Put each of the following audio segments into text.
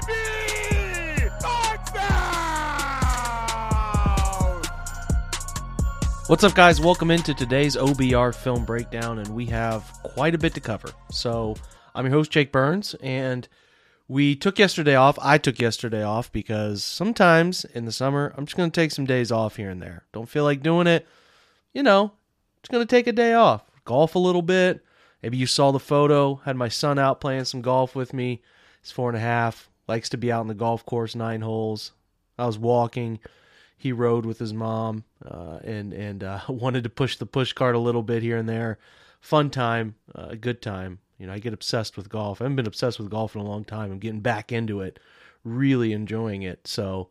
baby! What's up, guys? Welcome into today's OBR film breakdown, and we have quite a bit to cover. So, I'm your host, Jake Burns, and we took yesterday off. I took yesterday off because sometimes in the summer, I'm just going to take some days off here and there. Don't feel like doing it, you know, just going to take a day off, golf a little bit. Maybe you saw the photo, had my son out playing some golf with me. He's four and a half, likes to be out in the golf course, nine holes. I was walking. He rode with his mom uh, and and uh, wanted to push the push cart a little bit here and there. Fun time, a uh, good time. You know, I get obsessed with golf. I haven't been obsessed with golf in a long time. I'm getting back into it, really enjoying it. So,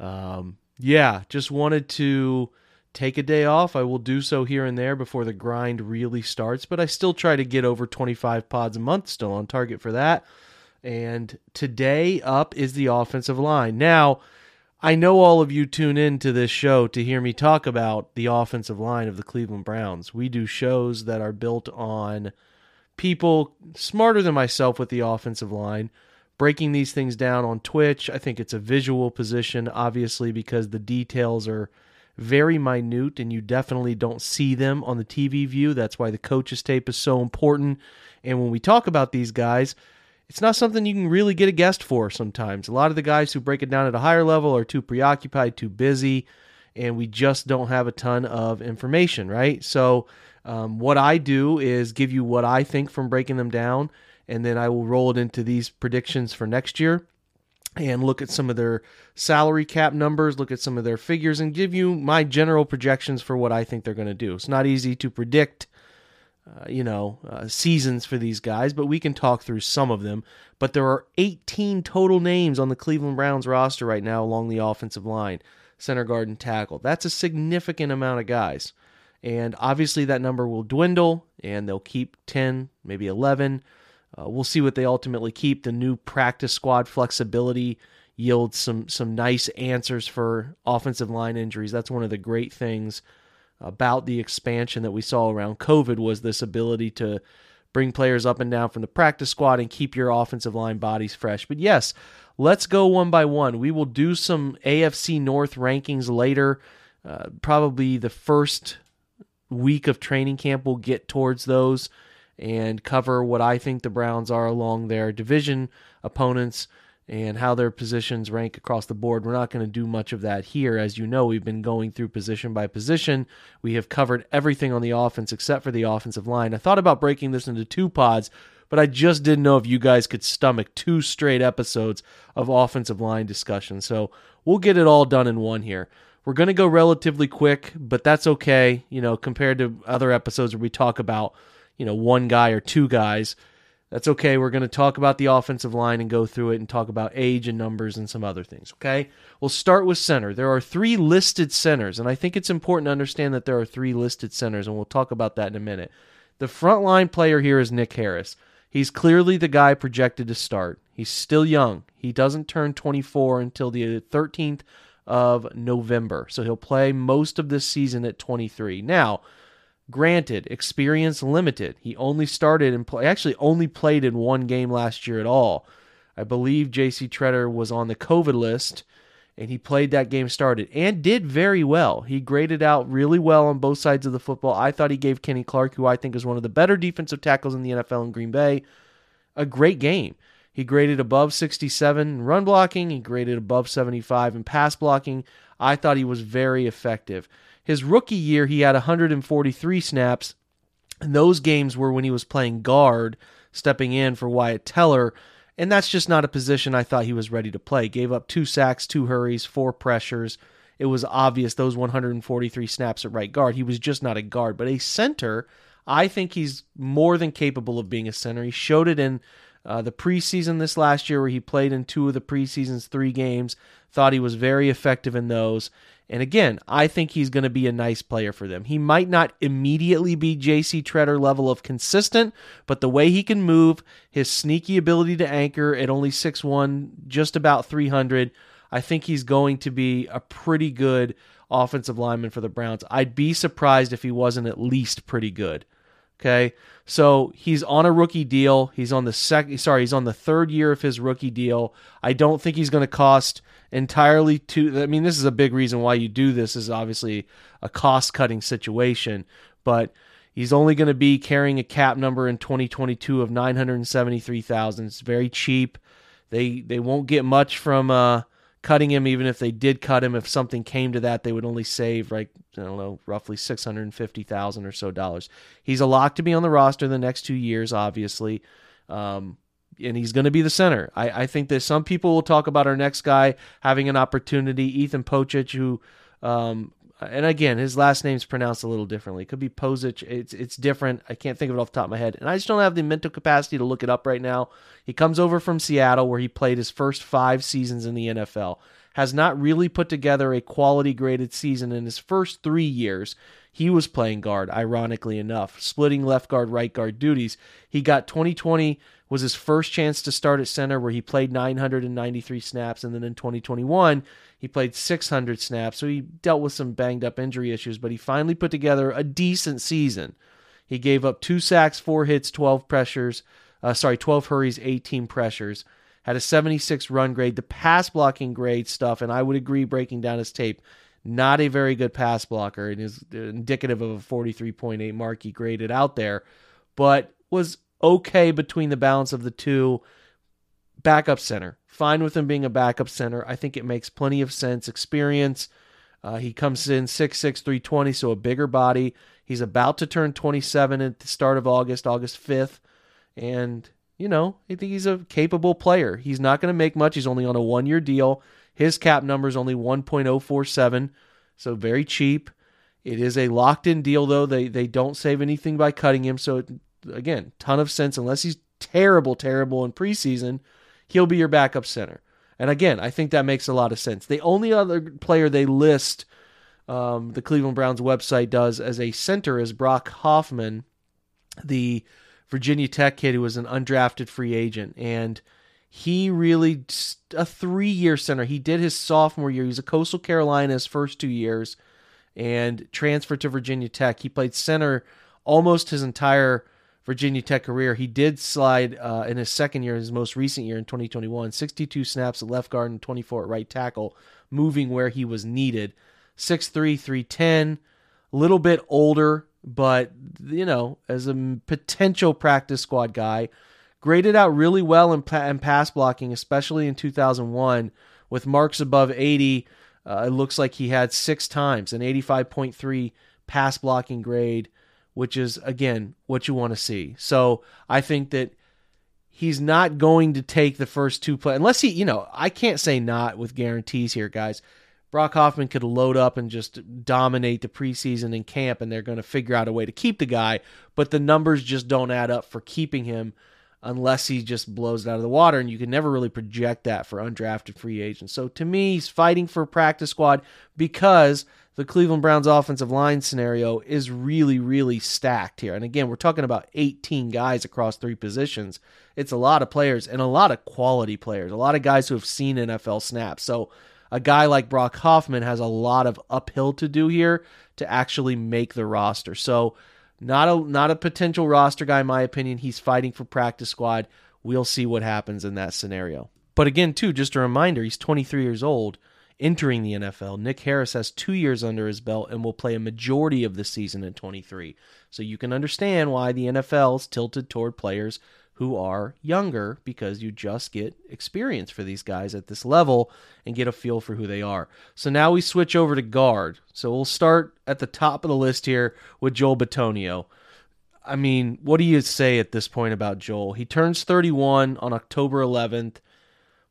um, yeah, just wanted to take a day off. I will do so here and there before the grind really starts, but I still try to get over 25 pods a month, still on target for that. And today up is the offensive line. Now, I know all of you tune in to this show to hear me talk about the offensive line of the Cleveland Browns. We do shows that are built on people smarter than myself with the offensive line breaking these things down on Twitch. I think it's a visual position, obviously, because the details are very minute and you definitely don't see them on the TV view. That's why the coaches tape is so important. And when we talk about these guys, it's not something you can really get a guest for sometimes. A lot of the guys who break it down at a higher level are too preoccupied, too busy, and we just don't have a ton of information, right? So, um, what I do is give you what I think from breaking them down, and then I will roll it into these predictions for next year and look at some of their salary cap numbers, look at some of their figures, and give you my general projections for what I think they're going to do. It's not easy to predict, uh, you know, uh, seasons for these guys, but we can talk through some of them. But there are 18 total names on the Cleveland Browns roster right now along the offensive line, center guard and tackle. That's a significant amount of guys. And obviously, that number will dwindle, and they'll keep 10, maybe 11 uh, we'll see what they ultimately keep. The new practice squad flexibility yields some some nice answers for offensive line injuries. That's one of the great things about the expansion that we saw around COVID was this ability to bring players up and down from the practice squad and keep your offensive line bodies fresh. But yes, let's go one by one. We will do some AFC North rankings later. Uh, probably the first week of training camp, we'll get towards those and cover what I think the Browns are along their division opponents and how their positions rank across the board. We're not going to do much of that here. As you know, we've been going through position by position. We have covered everything on the offense except for the offensive line. I thought about breaking this into two pods, but I just didn't know if you guys could stomach two straight episodes of offensive line discussion. So we'll get it all done in one here. We're going to go relatively quick, but that's okay, you know, compared to other episodes where we talk about you know, one guy or two guys. That's okay. We're going to talk about the offensive line and go through it and talk about age and numbers and some other things. Okay. We'll start with center. There are three listed centers, and I think it's important to understand that there are three listed centers, and we'll talk about that in a minute. The frontline player here is Nick Harris. He's clearly the guy projected to start. He's still young. He doesn't turn 24 until the 13th of November. So he'll play most of this season at 23. Now, Granted, experience limited. He only started and play, actually only played in one game last year at all. I believe J.C. Tretter was on the COVID list, and he played that game started and did very well. He graded out really well on both sides of the football. I thought he gave Kenny Clark, who I think is one of the better defensive tackles in the NFL in Green Bay, a great game. He graded above 67 in run blocking. He graded above 75 in pass blocking. I thought he was very effective. His rookie year, he had 143 snaps. And those games were when he was playing guard, stepping in for Wyatt Teller. And that's just not a position I thought he was ready to play. Gave up two sacks, two hurries, four pressures. It was obvious those 143 snaps at right guard. He was just not a guard. But a center, I think he's more than capable of being a center. He showed it in uh, the preseason this last year, where he played in two of the preseason's three games. Thought he was very effective in those. And again, I think he's going to be a nice player for them. He might not immediately be JC Tretter level of consistent, but the way he can move, his sneaky ability to anchor at only 6'1, just about 300, I think he's going to be a pretty good offensive lineman for the Browns. I'd be surprised if he wasn't at least pretty good. Okay. So he's on a rookie deal. He's on the second, sorry, he's on the third year of his rookie deal. I don't think he's going to cost entirely too. I mean, this is a big reason why you do this is obviously a cost cutting situation, but he's only going to be carrying a cap number in 2022 of 973,000. It's very cheap. They, they won't get much from, uh, cutting him, even if they did cut him, if something came to that, they would only save like I don't know, roughly six hundred and fifty thousand or so dollars. He's a lock to be on the roster the next two years, obviously, um, and he's going to be the center. I, I, think that some people will talk about our next guy having an opportunity, Ethan Pocic, who um, and again, his last name's pronounced a little differently. It could be Pozic. It's it's different. I can't think of it off the top of my head, and I just don't have the mental capacity to look it up right now. He comes over from Seattle, where he played his first five seasons in the NFL. Has not really put together a quality graded season in his first three years. He was playing guard, ironically enough, splitting left guard, right guard duties. He got 2020 was his first chance to start at center, where he played 993 snaps, and then in 2021 he played 600 snaps, so he dealt with some banged up injury issues, but he finally put together a decent season. He gave up two sacks, four hits, 12 pressures, uh, sorry, 12 hurries, 18 pressures. Had a 76 run grade. The pass blocking grade stuff, and I would agree, breaking down his tape, not a very good pass blocker. and is indicative of a 43.8 mark he graded out there, but was okay between the balance of the two backup center. Fine with him being a backup center. I think it makes plenty of sense. Experience. Uh, he comes in 6'6, 320, so a bigger body. He's about to turn 27 at the start of August, August 5th. And, you know, I think he's a capable player. He's not going to make much. He's only on a one year deal. His cap number is only 1.047, so very cheap. It is a locked in deal, though. They, they don't save anything by cutting him. So, again, ton of sense unless he's terrible, terrible in preseason he'll be your backup center. And again, I think that makes a lot of sense. The only other player they list, um, the Cleveland Browns website does as a center is Brock Hoffman, the Virginia Tech kid who was an undrafted free agent. And he really, a three year center. He did his sophomore year. He was a Coastal Carolina his first two years and transferred to Virginia Tech. He played center almost his entire Virginia Tech career. He did slide uh, in his second year, his most recent year in 2021, 62 snaps at left guard and 24 at right tackle, moving where he was needed. 6'3, 310, a little bit older, but, you know, as a potential practice squad guy, graded out really well in, in pass blocking, especially in 2001 with marks above 80. Uh, it looks like he had six times an 85.3 pass blocking grade which is again what you want to see. So I think that he's not going to take the first two play unless he, you know, I can't say not with guarantees here, guys. Brock Hoffman could load up and just dominate the preseason and camp, and they're going to figure out a way to keep the guy. But the numbers just don't add up for keeping him unless he just blows it out of the water. And you can never really project that for undrafted free agents. So to me, he's fighting for practice squad because the Cleveland Browns offensive line scenario is really, really stacked here. And again, we're talking about 18 guys across three positions. It's a lot of players and a lot of quality players, a lot of guys who have seen NFL snaps. So a guy like Brock Hoffman has a lot of uphill to do here to actually make the roster. So not a not a potential roster guy in my opinion. He's fighting for practice squad. We'll see what happens in that scenario. But again, too, just a reminder, he's 23 years old entering the NFL. Nick Harris has two years under his belt and will play a majority of the season at 23. So you can understand why the NFL is tilted toward players who are younger because you just get experience for these guys at this level and get a feel for who they are. So now we switch over to guard. So we'll start at the top of the list here with Joel Bitonio. I mean, what do you say at this point about Joel? He turns 31 on October 11th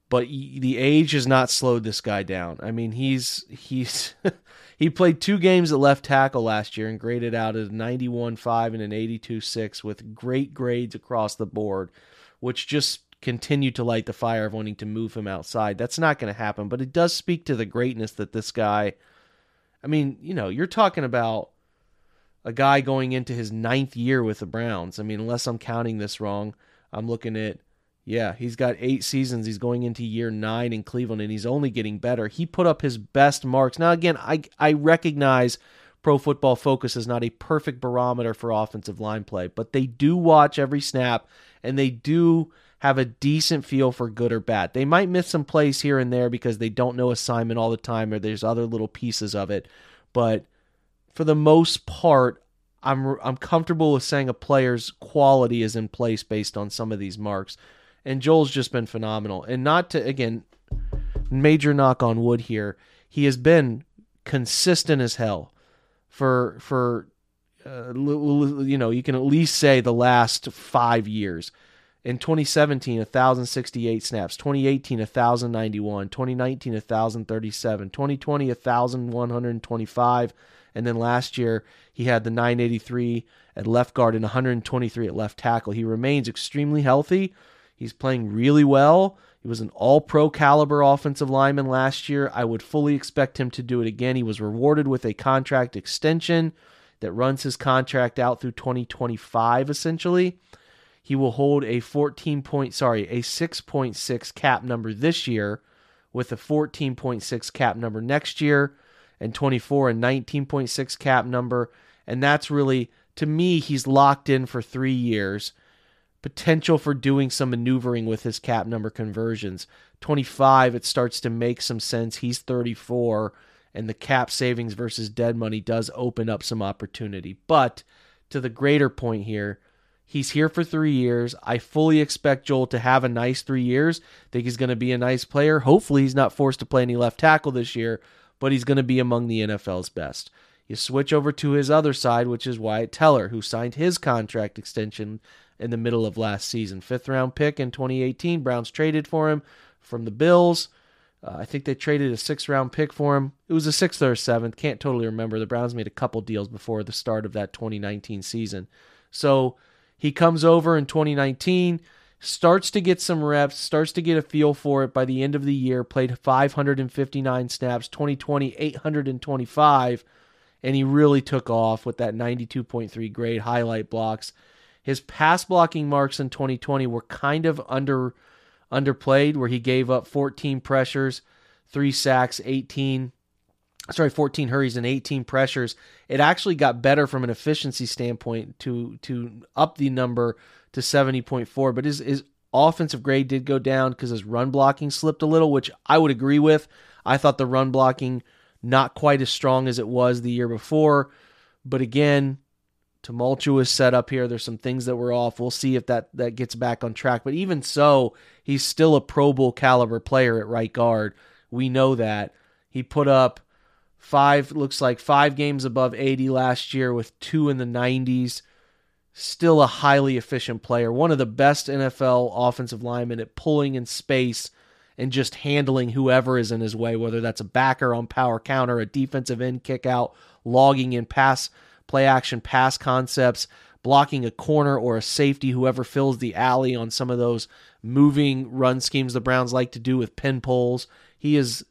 but the age has not slowed this guy down. I mean, he's he's he played two games at left tackle last year and graded out at a 91.5 and an 82.6 with great grades across the board, which just continued to light the fire of wanting to move him outside. That's not going to happen, but it does speak to the greatness that this guy. I mean, you know, you're talking about a guy going into his ninth year with the Browns. I mean, unless I'm counting this wrong, I'm looking at yeah, he's got eight seasons. He's going into year nine in Cleveland, and he's only getting better. He put up his best marks. Now, again, I I recognize Pro Football Focus is not a perfect barometer for offensive line play, but they do watch every snap and they do have a decent feel for good or bad. They might miss some plays here and there because they don't know assignment all the time or there's other little pieces of it, but for the most part, I'm I'm comfortable with saying a player's quality is in place based on some of these marks. And Joel's just been phenomenal. And not to again major knock on wood here, he has been consistent as hell for for uh, you know you can at least say the last five years. In 2017, 1,068 snaps. 2018, 1,091. 2019, 1,037. 2020, 1,125. And then last year, he had the 983 at left guard and 123 at left tackle. He remains extremely healthy. He's playing really well. He was an all pro caliber offensive lineman last year. I would fully expect him to do it again. He was rewarded with a contract extension that runs his contract out through 2025 essentially. He will hold a 14 point sorry, a 6.6 cap number this year with a 14.6 cap number next year and 24 and 19.6 cap number and that's really to me he's locked in for 3 years potential for doing some maneuvering with his cap number conversions. 25, it starts to make some sense. He's 34, and the cap savings versus dead money does open up some opportunity. But to the greater point here, he's here for three years. I fully expect Joel to have a nice three years. think he's going to be a nice player. Hopefully, he's not forced to play any left tackle this year, but he's going to be among the NFL's best. You switch over to his other side, which is Wyatt Teller, who signed his contract extension in the middle of last season. Fifth round pick in 2018. Browns traded for him from the Bills. Uh, I think they traded a sixth round pick for him. It was a sixth or a seventh. Can't totally remember. The Browns made a couple deals before the start of that 2019 season. So he comes over in 2019, starts to get some reps, starts to get a feel for it by the end of the year, played 559 snaps, 2020, 825, and he really took off with that 92.3 grade highlight blocks his pass blocking marks in 2020 were kind of under underplayed, where he gave up 14 pressures, three sacks, 18 sorry 14 hurries and 18 pressures. It actually got better from an efficiency standpoint to to up the number to 70.4 but his his offensive grade did go down because his run blocking slipped a little which i would agree with. I thought the run blocking not quite as strong as it was the year before but again tumultuous setup here. There's some things that were off. We'll see if that that gets back on track. But even so, he's still a Pro Bowl caliber player at right guard. We know that. He put up five looks like five games above 80 last year with two in the 90s. Still a highly efficient player, one of the best NFL offensive linemen at pulling in space and just handling whoever is in his way, whether that's a backer on power counter, a defensive end kick out, logging in pass play action pass concepts, blocking a corner or a safety, whoever fills the alley on some of those moving run schemes the Browns like to do with pin pulls. He is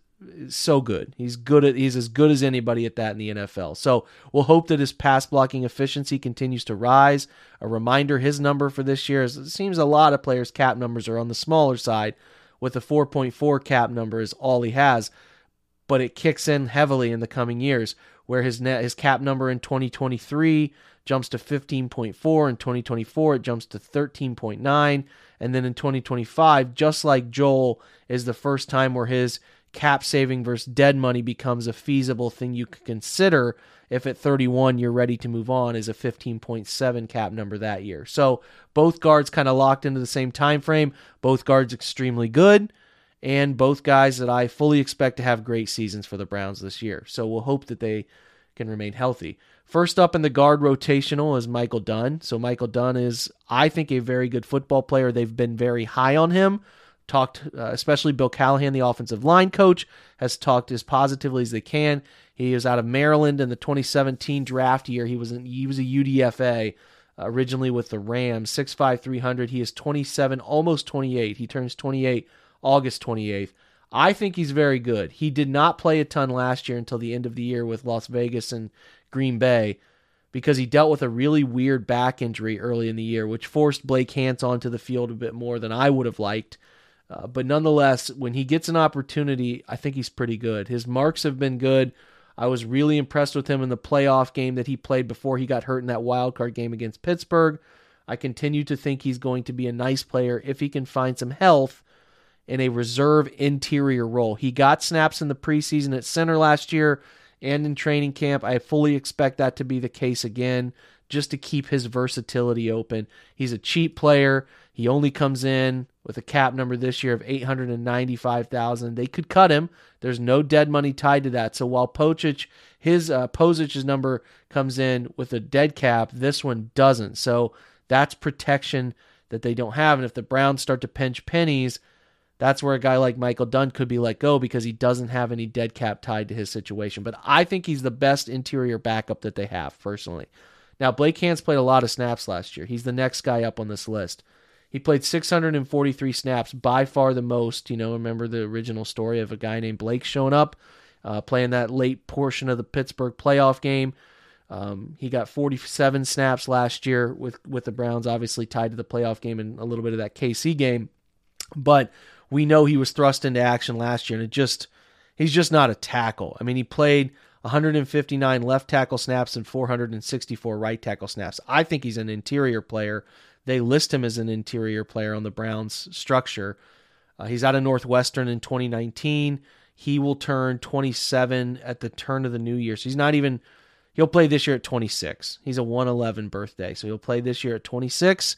so good. He's good at he's as good as anybody at that in the NFL. So we'll hope that his pass blocking efficiency continues to rise. A reminder his number for this year is it seems a lot of players' cap numbers are on the smaller side, with a 4.4 cap number is all he has, but it kicks in heavily in the coming years where his net his cap number in 2023 jumps to 15.4 in 2024 it jumps to 13.9 and then in 2025 just like Joel is the first time where his cap saving versus dead money becomes a feasible thing you could consider if at 31 you're ready to move on is a 15.7 cap number that year. So both guards kind of locked into the same time frame, both guards extremely good and both guys that I fully expect to have great seasons for the Browns this year. So we'll hope that they can remain healthy. First up in the guard rotational is Michael Dunn. So Michael Dunn is, I think, a very good football player. They've been very high on him. Talked, uh, especially Bill Callahan, the offensive line coach, has talked as positively as they can. He is out of Maryland in the 2017 draft year. He was he was a UDFA originally with the Rams, 6'5", 300. He is 27, almost 28. He turns 28 August 28th. I think he's very good. He did not play a ton last year until the end of the year with Las Vegas and Green Bay because he dealt with a really weird back injury early in the year, which forced Blake Hance onto the field a bit more than I would have liked. Uh, but nonetheless, when he gets an opportunity, I think he's pretty good. His marks have been good. I was really impressed with him in the playoff game that he played before he got hurt in that wild card game against Pittsburgh. I continue to think he's going to be a nice player if he can find some health in a reserve interior role. He got snaps in the preseason at center last year and in training camp. I fully expect that to be the case again, just to keep his versatility open. He's a cheap player. He only comes in with a cap number this year of 895,000. They could cut him. There's no dead money tied to that. So while Pocic, his uh, Posic's number comes in with a dead cap, this one doesn't. So that's protection that they don't have. And if the Browns start to pinch pennies, that's where a guy like Michael Dunn could be let go because he doesn't have any dead cap tied to his situation. But I think he's the best interior backup that they have, personally. Now, Blake Hance played a lot of snaps last year. He's the next guy up on this list. He played 643 snaps, by far the most. You know, remember the original story of a guy named Blake showing up, uh, playing that late portion of the Pittsburgh playoff game. Um, he got 47 snaps last year with with the Browns, obviously tied to the playoff game and a little bit of that KC game. But we know he was thrust into action last year, and it just he's just not a tackle. I mean, he played 159 left tackle snaps and 464 right tackle snaps. I think he's an interior player. They list him as an interior player on the Browns structure. Uh, he's out of Northwestern in 2019. He will turn 27 at the turn of the new year. So he's not even, he'll play this year at 26. He's a 111 birthday. So he'll play this year at 26.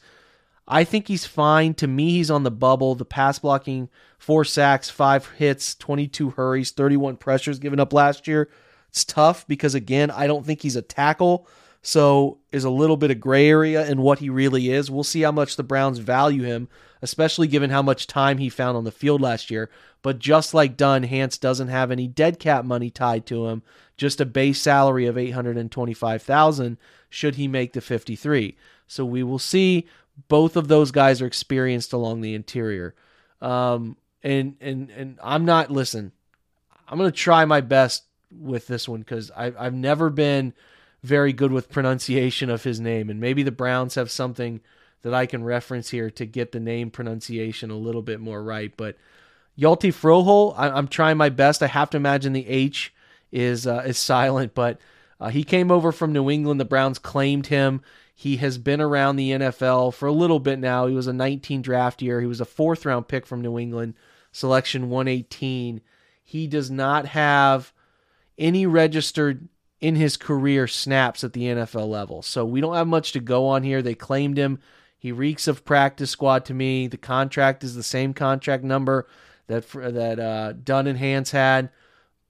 I think he's fine. To me, he's on the bubble. The pass blocking, four sacks, five hits, 22 hurries, 31 pressures given up last year. It's tough because, again, I don't think he's a tackle. So is a little bit of gray area in what he really is. We'll see how much the Browns value him, especially given how much time he found on the field last year. But just like Dunn, Hance doesn't have any dead cap money tied to him, just a base salary of 825,000 should he make the 53. So we will see both of those guys are experienced along the interior. Um, and and and I'm not listen. I'm gonna try my best with this one because I've never been very good with pronunciation of his name, and maybe the Browns have something that I can reference here to get the name pronunciation a little bit more right. But Hjalte Froholdt, I, am trying my best. I have to imagine the H is uh, is silent, but uh, he came over from New England. The Browns claimed him. He has been around the NFL for a little bit now. He was a 19 draft year. He was a fourth round pick from New England, selection 118. He does not have any registered in his career snaps at the NFL level. So we don't have much to go on here. They claimed him. He reeks of practice squad to me. The contract is the same contract number that that uh, Dunn and Hance had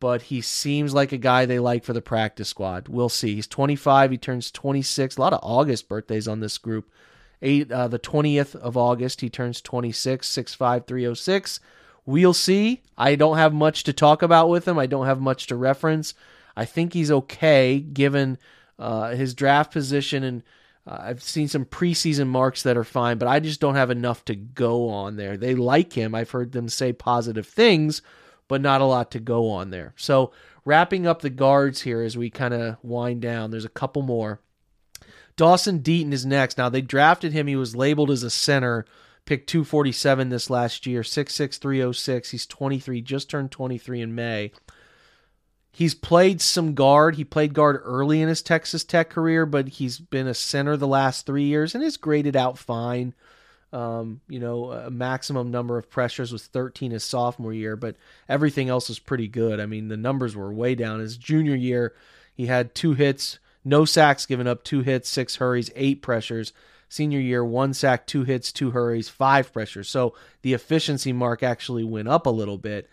but he seems like a guy they like for the practice squad. We'll see. He's 25. He turns 26. A lot of August birthdays on this group. Eight, uh, the 20th of August, he turns 26, 6'5", 306. We'll see. I don't have much to talk about with him. I don't have much to reference. I think he's okay given uh, his draft position, and uh, I've seen some preseason marks that are fine, but I just don't have enough to go on there. They like him. I've heard them say positive things, but not a lot to go on there. So, wrapping up the guards here as we kind of wind down, there's a couple more. Dawson Deaton is next. Now, they drafted him. He was labeled as a center, picked 247 this last year, 6'6, He's 23, just turned 23 in May. He's played some guard. He played guard early in his Texas Tech career, but he's been a center the last three years and is graded out fine. Um, you know, a maximum number of pressures was 13 his sophomore year, but everything else was pretty good. I mean, the numbers were way down. His junior year, he had two hits, no sacks given up, two hits, six hurries, eight pressures. Senior year, one sack, two hits, two hurries, five pressures. So the efficiency mark actually went up a little bit.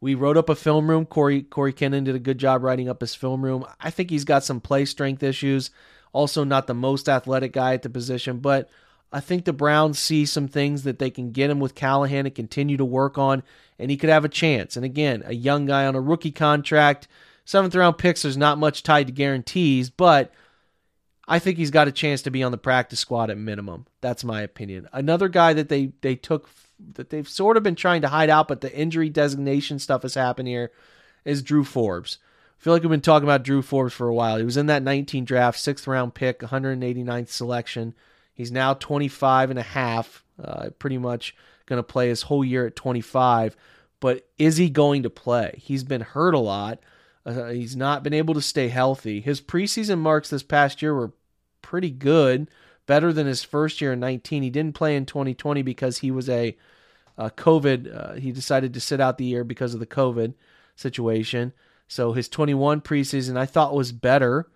We wrote up a film room. Corey Corey Kennan did a good job writing up his film room. I think he's got some play strength issues. Also, not the most athletic guy at the position, but I think the Browns see some things that they can get him with Callahan and continue to work on, and he could have a chance. And again, a young guy on a rookie contract, seventh round picks, there's not much tied to guarantees, but I think he's got a chance to be on the practice squad at minimum. That's my opinion. Another guy that they they took that they've sort of been trying to hide out, but the injury designation stuff has happened here is Drew Forbes. I feel like we've been talking about Drew Forbes for a while. He was in that 19 draft, sixth round pick, 189th selection. He's now 25 and a half, uh, pretty much going to play his whole year at 25. But is he going to play? He's been hurt a lot. Uh, he's not been able to stay healthy. His preseason marks this past year were pretty good, better than his first year in 19. He didn't play in 2020 because he was a, COVID. Uh, he decided to sit out the year because of the COVID situation. So his 21 preseason I thought was better.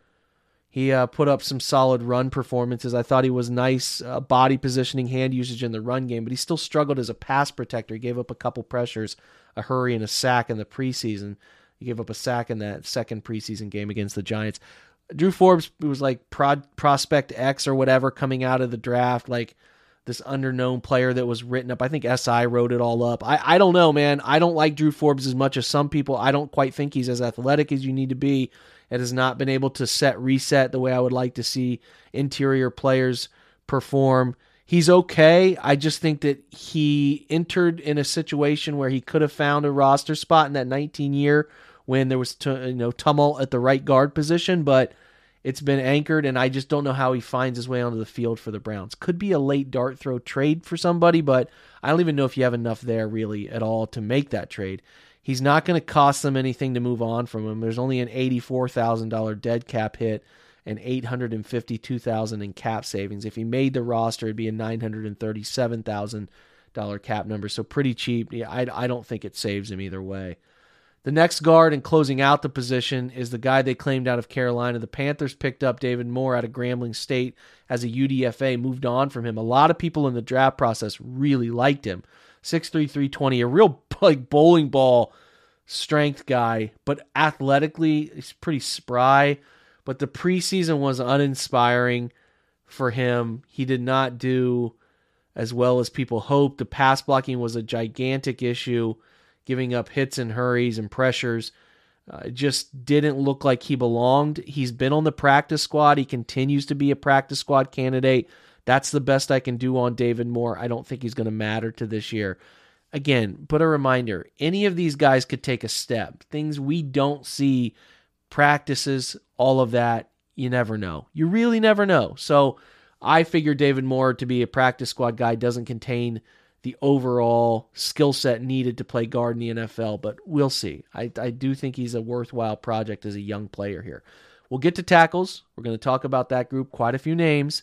He uh, put up some solid run performances. I thought he was nice uh, body positioning, hand usage in the run game, but he still struggled as a pass protector. He gave up a couple pressures, a hurry, and a sack in the preseason. He gave up a sack in that second preseason game against the Giants. Drew Forbes was like prod, prospect X or whatever coming out of the draft, like this underknown player that was written up. I think SI wrote it all up. I, I don't know, man. I don't like Drew Forbes as much as some people. I don't quite think he's as athletic as you need to be it has not been able to set reset the way I would like to see interior players perform. He's okay. I just think that he entered in a situation where he could have found a roster spot in that 19 year when there was t- you know tumult at the right guard position, but it's been anchored, and I just don't know how he finds his way onto the field for the Browns. Could be a late dart throw trade for somebody, but I don't even know if you have enough there really at all to make that trade. He's not going to cost them anything to move on from him. There's only an $84,000 dead cap hit and 852,000 in cap savings. If he made the roster, it'd be a $937,000 cap number. So pretty cheap. Yeah, I, I don't think it saves him either way. The next guard and closing out the position is the guy they claimed out of Carolina. The Panthers picked up David Moore out of Grambling State as a UDFA, moved on from him. A lot of people in the draft process really liked him. 6'3", 320, a real like bowling ball strength guy, but athletically he's pretty spry. But the preseason was uninspiring for him. He did not do as well as people hoped. The pass blocking was a gigantic issue, giving up hits and hurries and pressures. Uh, it just didn't look like he belonged. He's been on the practice squad. He continues to be a practice squad candidate. That's the best I can do on David Moore. I don't think he's going to matter to this year. Again, but a reminder any of these guys could take a step. Things we don't see, practices, all of that, you never know. You really never know. So I figure David Moore to be a practice squad guy doesn't contain the overall skill set needed to play guard in the NFL, but we'll see. I, I do think he's a worthwhile project as a young player here. We'll get to tackles. We're going to talk about that group, quite a few names.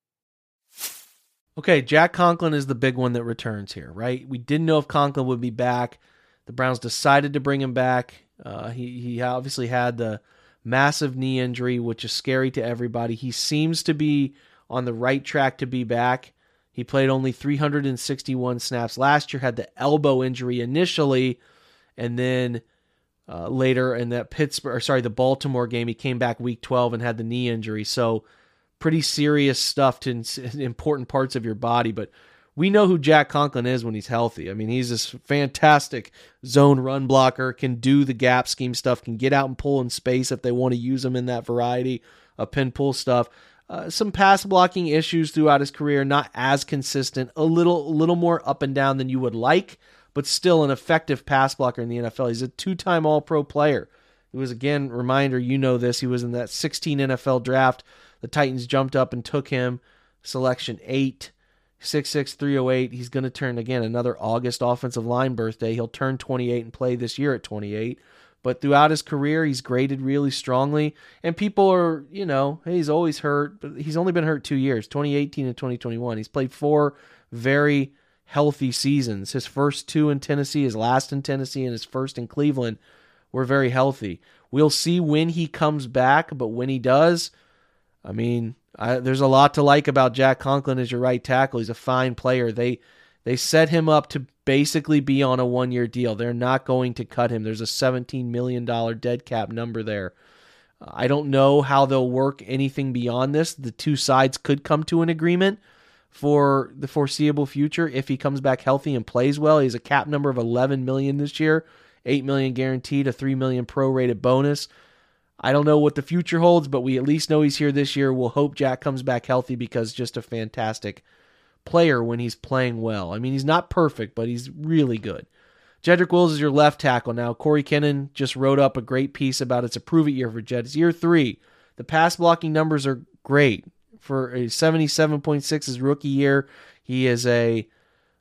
Okay, Jack Conklin is the big one that returns here, right? We didn't know if Conklin would be back. The Browns decided to bring him back Uh, he he obviously had the massive knee injury, which is scary to everybody. He seems to be on the right track to be back. He played only 361 snaps last year, had the elbow injury initially, and then uh, later in that Pittsburgh, or sorry, the Baltimore game, he came back week 12 and had the knee injury. So pretty serious stuff to important parts of your body. But we know who Jack Conklin is when he's healthy. I mean, he's this fantastic zone run blocker, can do the gap scheme stuff, can get out and pull in space if they want to use him in that variety of pin pull stuff. Uh, some pass blocking issues throughout his career, not as consistent, a little, a little more up and down than you would like, but still an effective pass blocker in the NFL. He's a two-time All-Pro player. He was again reminder, you know this. He was in that 16 NFL draft. The Titans jumped up and took him, selection eight. 66308. He's going to turn again another August offensive line birthday. He'll turn 28 and play this year at 28. But throughout his career, he's graded really strongly. And people are, you know, he's always hurt, but he's only been hurt two years 2018 and 2021. He's played four very healthy seasons. His first two in Tennessee, his last in Tennessee, and his first in Cleveland were very healthy. We'll see when he comes back, but when he does, I mean, I, there's a lot to like about Jack Conklin as your right tackle. He's a fine player. They they set him up to basically be on a one year deal. They're not going to cut him. There's a $17 million dead cap number there. I don't know how they'll work anything beyond this. The two sides could come to an agreement for the foreseeable future if he comes back healthy and plays well. He's a cap number of 11 million this year, 8 million guaranteed, a 3 million prorated bonus. I don't know what the future holds, but we at least know he's here this year. We'll hope Jack comes back healthy because just a fantastic player when he's playing well. I mean, he's not perfect, but he's really good. Jedrick Wills is your left tackle now. Corey Kinnon just wrote up a great piece about it's a prove it year for Jed. It's year three. The pass blocking numbers are great. For a 77.6 his rookie year, he is a,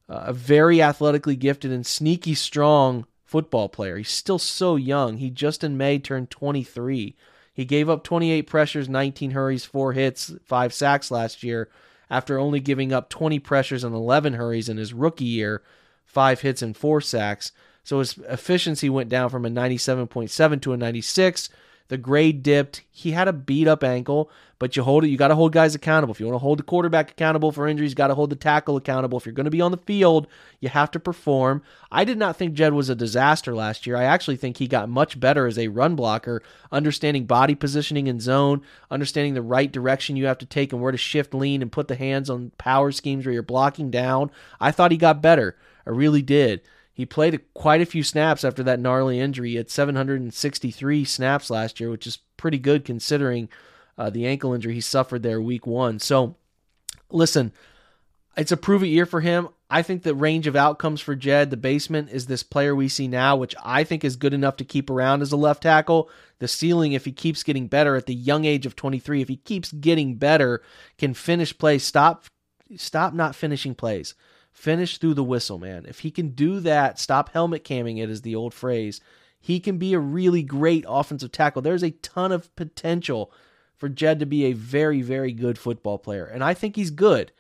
uh, a very athletically gifted and sneaky strong football player. He's still so young. He just in May turned 23. He gave up 28 pressures, 19 hurries, 4 hits, 5 sacks last year after only giving up 20 pressures and 11 hurries in his rookie year, 5 hits and 4 sacks. So his efficiency went down from a 97.7 to a 96. The grade dipped. He had a beat up ankle, but you hold it. You got to hold guys accountable. If you want to hold the quarterback accountable for injuries, got to hold the tackle accountable. If you're going to be on the field, you have to perform. I did not think Jed was a disaster last year. I actually think he got much better as a run blocker, understanding body positioning and zone, understanding the right direction you have to take and where to shift, lean, and put the hands on power schemes where you're blocking down. I thought he got better. I really did. He played quite a few snaps after that gnarly injury. at 763 snaps last year, which is pretty good considering uh, the ankle injury he suffered there week one. So, listen, it's a prove it year for him. I think the range of outcomes for Jed, the basement, is this player we see now, which I think is good enough to keep around as a left tackle. The ceiling, if he keeps getting better at the young age of 23, if he keeps getting better, can finish plays. Stop, stop not finishing plays finish through the whistle, man. If he can do that, stop helmet camming it is the old phrase. He can be a really great offensive tackle. There's a ton of potential for Jed to be a very, very good football player. And I think he's good.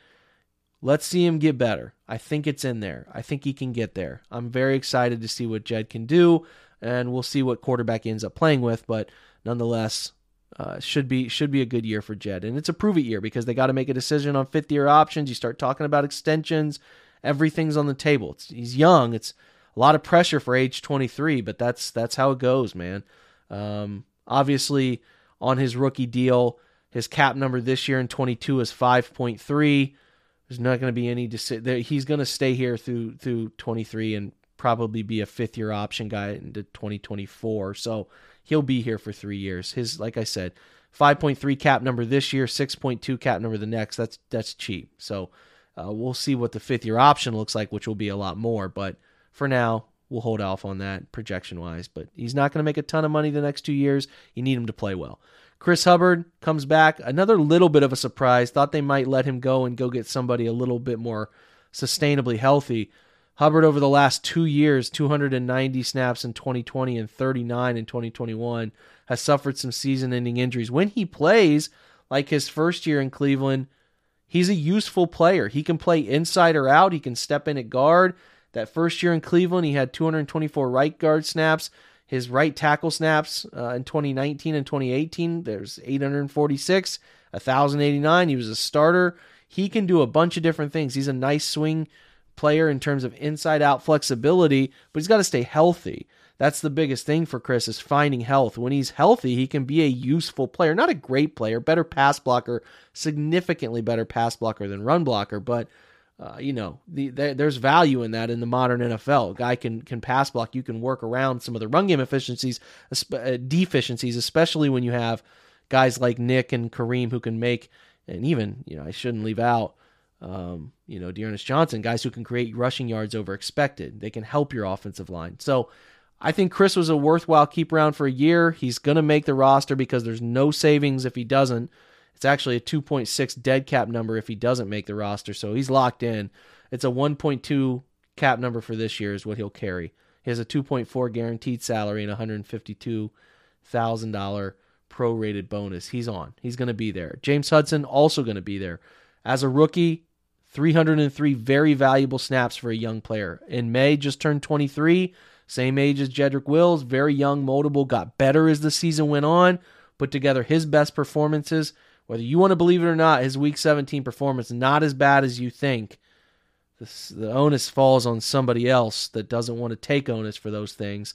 Let's see him get better. I think it's in there. I think he can get there. I'm very excited to see what Jed can do, and we'll see what quarterback ends up playing with. But nonetheless, uh, should be should be a good year for Jed, and it's a prove it year because they got to make a decision on fifth year options. You start talking about extensions, everything's on the table. It's, he's young. It's a lot of pressure for age 23, but that's that's how it goes, man. Um, obviously, on his rookie deal, his cap number this year in 22 is 5.3. There's not going to be any. Deci- he's going to stay here through through 23 and probably be a fifth year option guy into 2024. So he'll be here for three years. His, like I said, 5.3 cap number this year, 6.2 cap number the next. That's that's cheap. So uh, we'll see what the fifth year option looks like, which will be a lot more. But for now, we'll hold off on that projection wise. But he's not going to make a ton of money the next two years. You need him to play well. Chris Hubbard comes back. Another little bit of a surprise. Thought they might let him go and go get somebody a little bit more sustainably healthy. Hubbard over the last two years, 290 snaps in 2020 and 39 in 2021, has suffered some season ending injuries. When he plays, like his first year in Cleveland, he's a useful player. He can play inside or out, he can step in at guard. That first year in Cleveland, he had 224 right guard snaps. His right tackle snaps uh, in 2019 and 2018, there's 846, 1,089. He was a starter. He can do a bunch of different things. He's a nice swing player in terms of inside out flexibility, but he's got to stay healthy. That's the biggest thing for Chris is finding health. When he's healthy, he can be a useful player, not a great player, better pass blocker, significantly better pass blocker than run blocker, but uh, you know, the, the, there's value in that in the modern NFL. A guy can can pass block. You can work around some of the run game efficiencies, uh, deficiencies, especially when you have guys like Nick and Kareem who can make, and even you know, I shouldn't leave out, um, you know, D'Ernest Johnson, guys who can create rushing yards over expected. They can help your offensive line. So. I think Chris was a worthwhile keep around for a year. He's going to make the roster because there's no savings if he doesn't. It's actually a 2.6 dead cap number if he doesn't make the roster, so he's locked in. It's a 1.2 cap number for this year is what he'll carry. He has a 2.4 guaranteed salary and $152,000 prorated bonus. He's on. He's going to be there. James Hudson also going to be there. As a rookie, 303 very valuable snaps for a young player. In May, just turned 23, same age as Jedrick Wills, very young, moldable, got better as the season went on, put together his best performances whether you want to believe it or not, his Week 17 performance not as bad as you think. This, the onus falls on somebody else that doesn't want to take onus for those things.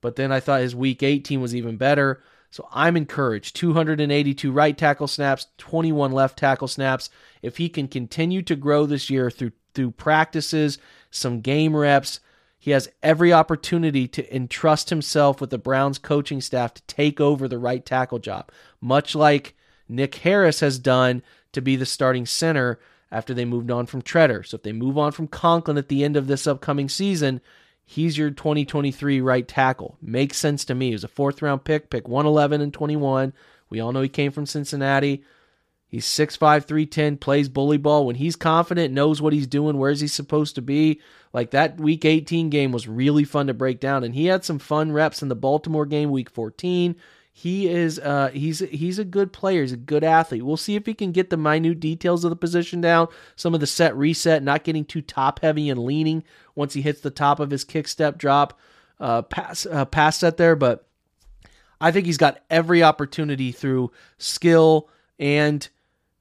But then I thought his Week 18 was even better. So I'm encouraged. 282 right tackle snaps, 21 left tackle snaps. If he can continue to grow this year through through practices, some game reps, he has every opportunity to entrust himself with the Browns coaching staff to take over the right tackle job. Much like Nick Harris has done to be the starting center after they moved on from Tretter. So if they move on from Conklin at the end of this upcoming season, he's your 2023 right tackle. Makes sense to me. He was a fourth round pick, pick 111 and 21. We all know he came from Cincinnati. He's 6'5, 310, plays bully ball. When he's confident, knows what he's doing, where's he supposed to be. Like that week 18 game was really fun to break down. And he had some fun reps in the Baltimore game, week 14. He is uh, he's he's a good player. He's a good athlete. We'll see if he can get the minute details of the position down. Some of the set reset, not getting too top heavy and leaning once he hits the top of his kick step drop uh, pass uh, pass set there. But I think he's got every opportunity through skill and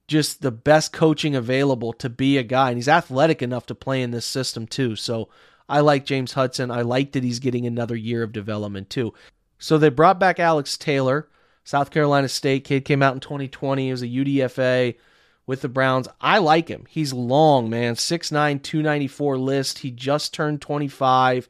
just the best coaching available to be a guy. And he's athletic enough to play in this system too. So I like James Hudson. I like that he's getting another year of development too. So they brought back Alex Taylor, South Carolina State kid, came out in 2020. He was a UDFA with the Browns. I like him. He's long, man. 6'9, 294 list. He just turned 25.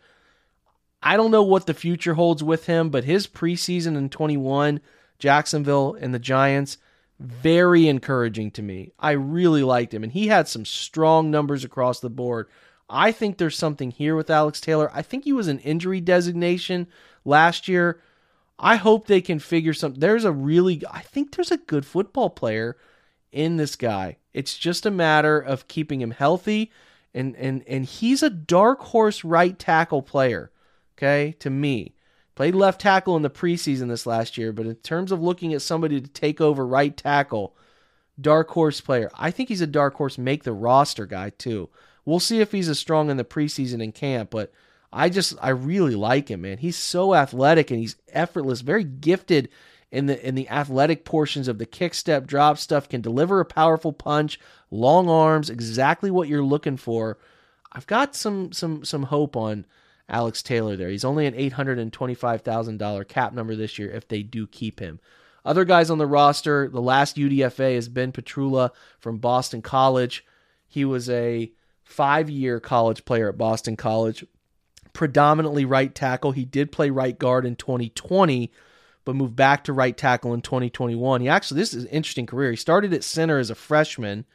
I don't know what the future holds with him, but his preseason in 21, Jacksonville and the Giants, very encouraging to me. I really liked him, and he had some strong numbers across the board. I think there's something here with Alex Taylor. I think he was an injury designation last year. I hope they can figure something. There's a really, I think there's a good football player in this guy. It's just a matter of keeping him healthy, and and and he's a dark horse right tackle player. Okay, to me, played left tackle in the preseason this last year, but in terms of looking at somebody to take over right tackle, dark horse player. I think he's a dark horse make the roster guy too. We'll see if he's as strong in the preseason in camp, but I just I really like him, man. He's so athletic and he's effortless, very gifted in the in the athletic portions of the kick step drop stuff can deliver a powerful punch, long arms, exactly what you're looking for. I've got some some some hope on Alex Taylor there. He's only an $825,000 cap number this year if they do keep him. Other guys on the roster, the last UDFA is Ben Petrula from Boston College. He was a 5-year college player at Boston College predominantly right tackle. He did play right guard in 2020, but moved back to right tackle in 2021. He actually, this is an interesting career. He started at center as a freshman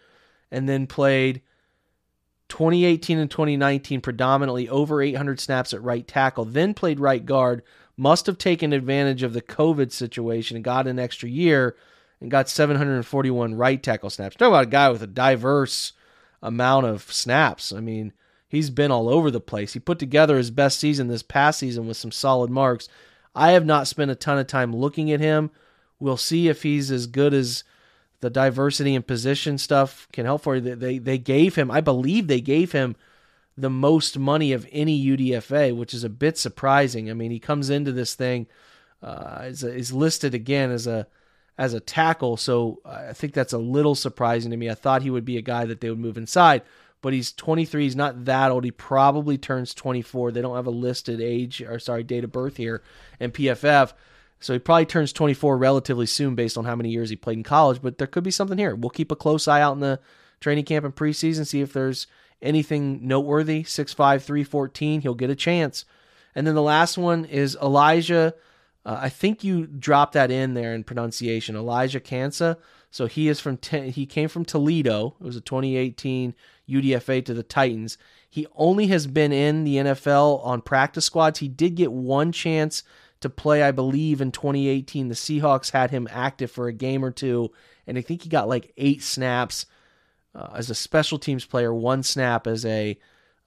and then played 2018 and 2019 predominantly over 800 snaps at right tackle, then played right guard. Must have taken advantage of the COVID situation and got an extra year and got 741 right tackle snaps. Talk about a guy with a diverse amount of snaps. I mean, he's been all over the place. He put together his best season this past season with some solid marks. I have not spent a ton of time looking at him. We'll see if he's as good as the diversity and position stuff can help for you. They they gave him, I believe they gave him the most money of any UDFA, which is a bit surprising. I mean, he comes into this thing uh, is, is listed again as a as a tackle, so I think that's a little surprising to me. I thought he would be a guy that they would move inside, but he's 23. He's not that old. He probably turns 24. They don't have a listed age or sorry date of birth here in PFF. So he probably turns 24 relatively soon based on how many years he played in college, but there could be something here. We'll keep a close eye out in the training camp and preseason, see if there's anything noteworthy. 6'5, 314, he'll get a chance. And then the last one is Elijah uh, I think you dropped that in there in pronunciation. Elijah Nkansah. So he is from he came from Toledo. It was a 2018 UDFA to the Titans. He only has been in the NFL on practice squads. He did get one chance to play, I believe, in 2018. The Seahawks had him active for a game or two, and I think he got like eight snaps uh, as a special teams player, one snap as a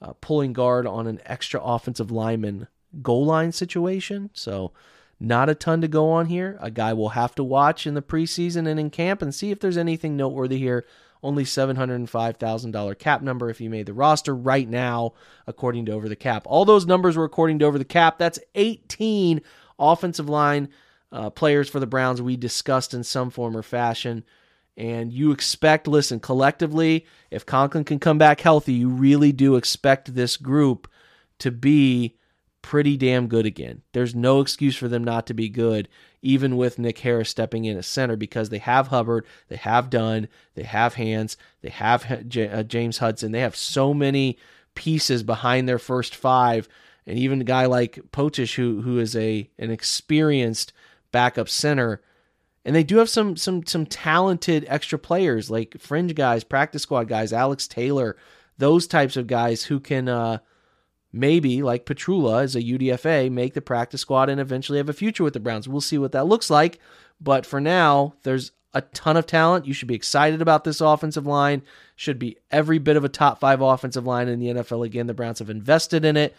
uh, pulling guard on an extra offensive lineman goal line situation. So not a ton to go on here. A guy will have to watch in the preseason and in camp and see if there's anything noteworthy here. Only $705,000 cap number if he made the roster right now, according to Over the Cap. All those numbers were according to Over the Cap. That's 18 offensive line uh, players for the Browns we discussed in some form or fashion. And you expect, listen, collectively, if Conklin can come back healthy, you really do expect this group to be pretty damn good again. There's no excuse for them not to be good, even with Nick Harris stepping in as center, because they have Hubbard, they have Dunn, they have Hance, they have uh, James Hudson. They have so many pieces behind their first five, and even a guy like Pocic, who who is a an experienced backup center. And they do have some some some talented extra players like fringe guys, practice squad guys, Alex Taylor, those types of guys who can uh, maybe, like Petrula as a UDFA, make the practice squad and eventually have a future with the Browns. We'll see what that looks like. But for now, there's a ton of talent. You should be excited about this offensive line. Should be every bit of a top five offensive line in the NFL. Again, the Browns have invested in it,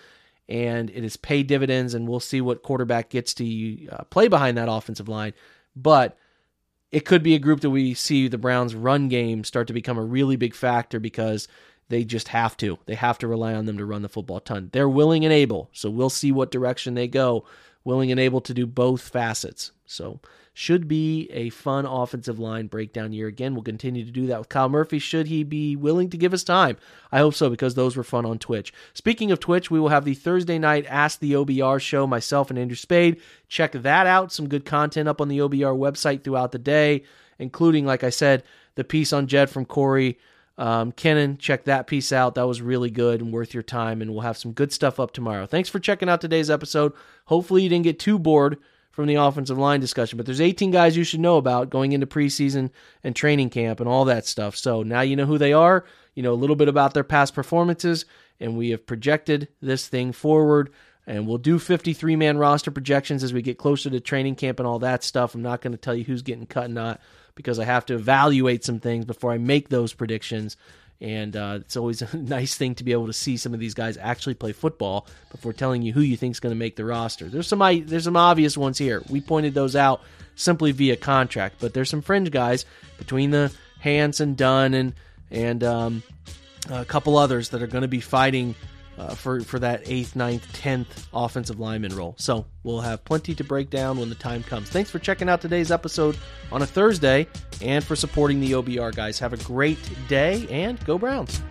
and it has paid dividends. And we'll see what quarterback gets to uh, play behind that offensive line. But it could be a group that we see the Browns' run game start to become a really big factor because they just have to. They have to rely on them to run the football ton. They're willing and able, so we'll see what direction they go. Willing and able to do both facets. So, should be a fun offensive line breakdown year. Again, we'll continue to do that with Kyle Murphy. Should he be willing to give us time? I hope so because those were fun on Twitch. Speaking of Twitch, we will have the Thursday night Ask the OBR show, myself and Andrew Spade. Check that out. Some good content up on the OBR website throughout the day, including, like I said, the piece on Jed from Corey um, Kinnan, check that piece out. That was really good and worth your time. And we'll have some good stuff up tomorrow. Thanks for checking out today's episode. Hopefully, you didn't get too bored from the offensive line discussion, but there's 18 guys you should know about going into preseason and training camp and all that stuff. So now you know who they are, you know a little bit about their past performances, and we have projected this thing forward. And we'll do 53 man roster projections as we get closer to training camp and all that stuff. I'm not going to tell you who's getting cut and not because I have to evaluate some things before I make those predictions. And uh, it's always a nice thing to be able to see some of these guys actually play football before telling you who you think is going to make the roster. There's some there's some obvious ones here. We pointed those out simply via contract, but there's some fringe guys between the Hanson, Dunn, and and um, a couple others that are going to be fighting uh, for for that eighth, ninth, tenth offensive lineman role. So we'll have plenty to break down when the time comes. Thanks for checking out today's episode on a Thursday and for supporting the OBR guys. Have a great day and go Browns.